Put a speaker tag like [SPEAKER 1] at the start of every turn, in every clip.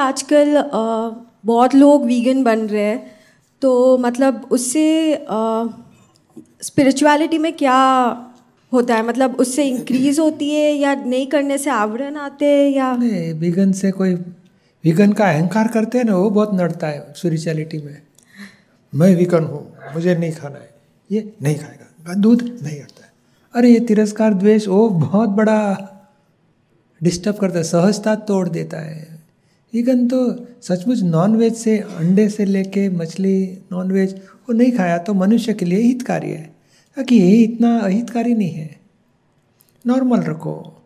[SPEAKER 1] आजकल बहुत लोग वीगन बन रहे हैं। तो मतलब उससे स्पिरिचुअलिटी में क्या होता है? मतलब उससे इंक्रीज होती है या नहीं करने से आवरण आते हैं या?
[SPEAKER 2] नहीं विगन से कोई विगन का अहंकार करते हैं ना, वो बहुत नड़ता है स्पिरिचुअलिटी में। मैं वीगन हूँ, मुझे नहीं खाना है। ये नहीं खाएगा दूध नहीं करता है। अरे, ये तिरस्कार द्वेष, वो बहुत बड़ा डिस्टर्ब करता है, सहजता तोड़ देता है। विगन तो सचमुच नॉन वेज से, अंडे से लेके मछली नॉन वेज वो नहीं खाया तो मनुष्य के लिए हितकारी है। ताकि ये इतना अहितकारी नहीं है। नॉर्मल रखो।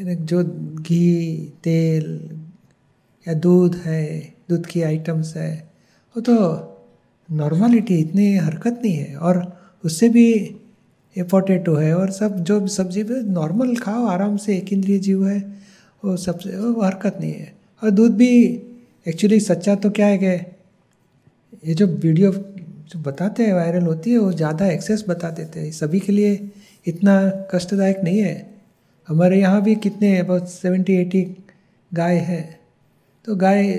[SPEAKER 2] जो घी, तेल या दूध है, दूध की आइटम्स है, वो तो नॉर्मलिटी इतनी हरकत नहीं है। और उससे भी ये पोटैटो है और सब, जो सब्ज़ी नॉर्मल खाओ, आराम से, एक इंद्रिय जीव है। वो सबसे, वो हरकत नहीं है। और दूध भी एक्चुअली सच्चा तो क्या है कि ये जो वीडियो जो बताते हैं वायरल होती है, वो ज़्यादा एक्सेस बता देते हैं। सभी के लिए इतना कष्टदायक नहीं है। हमारे यहाँ भी कितने अबाउट सेवेंटी एटी गाय है। तो गाय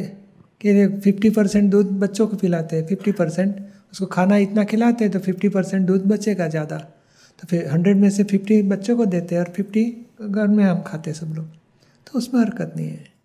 [SPEAKER 2] के लिए फिफ्टी परसेंट दूध बच्चों को पिलाते हैं। फिफ्टी परसेंट उसको खाना इतना खिलाते हैं तो फिफ्टी परसेंट दूध बचेगा ज़्यादा। तो फिर हंड्रेड में से फिफ्टी बच्चों को देते हैं और फिफ्टी घर में हम खाते हैं सब लोग। उसमें हरकत नहीं है।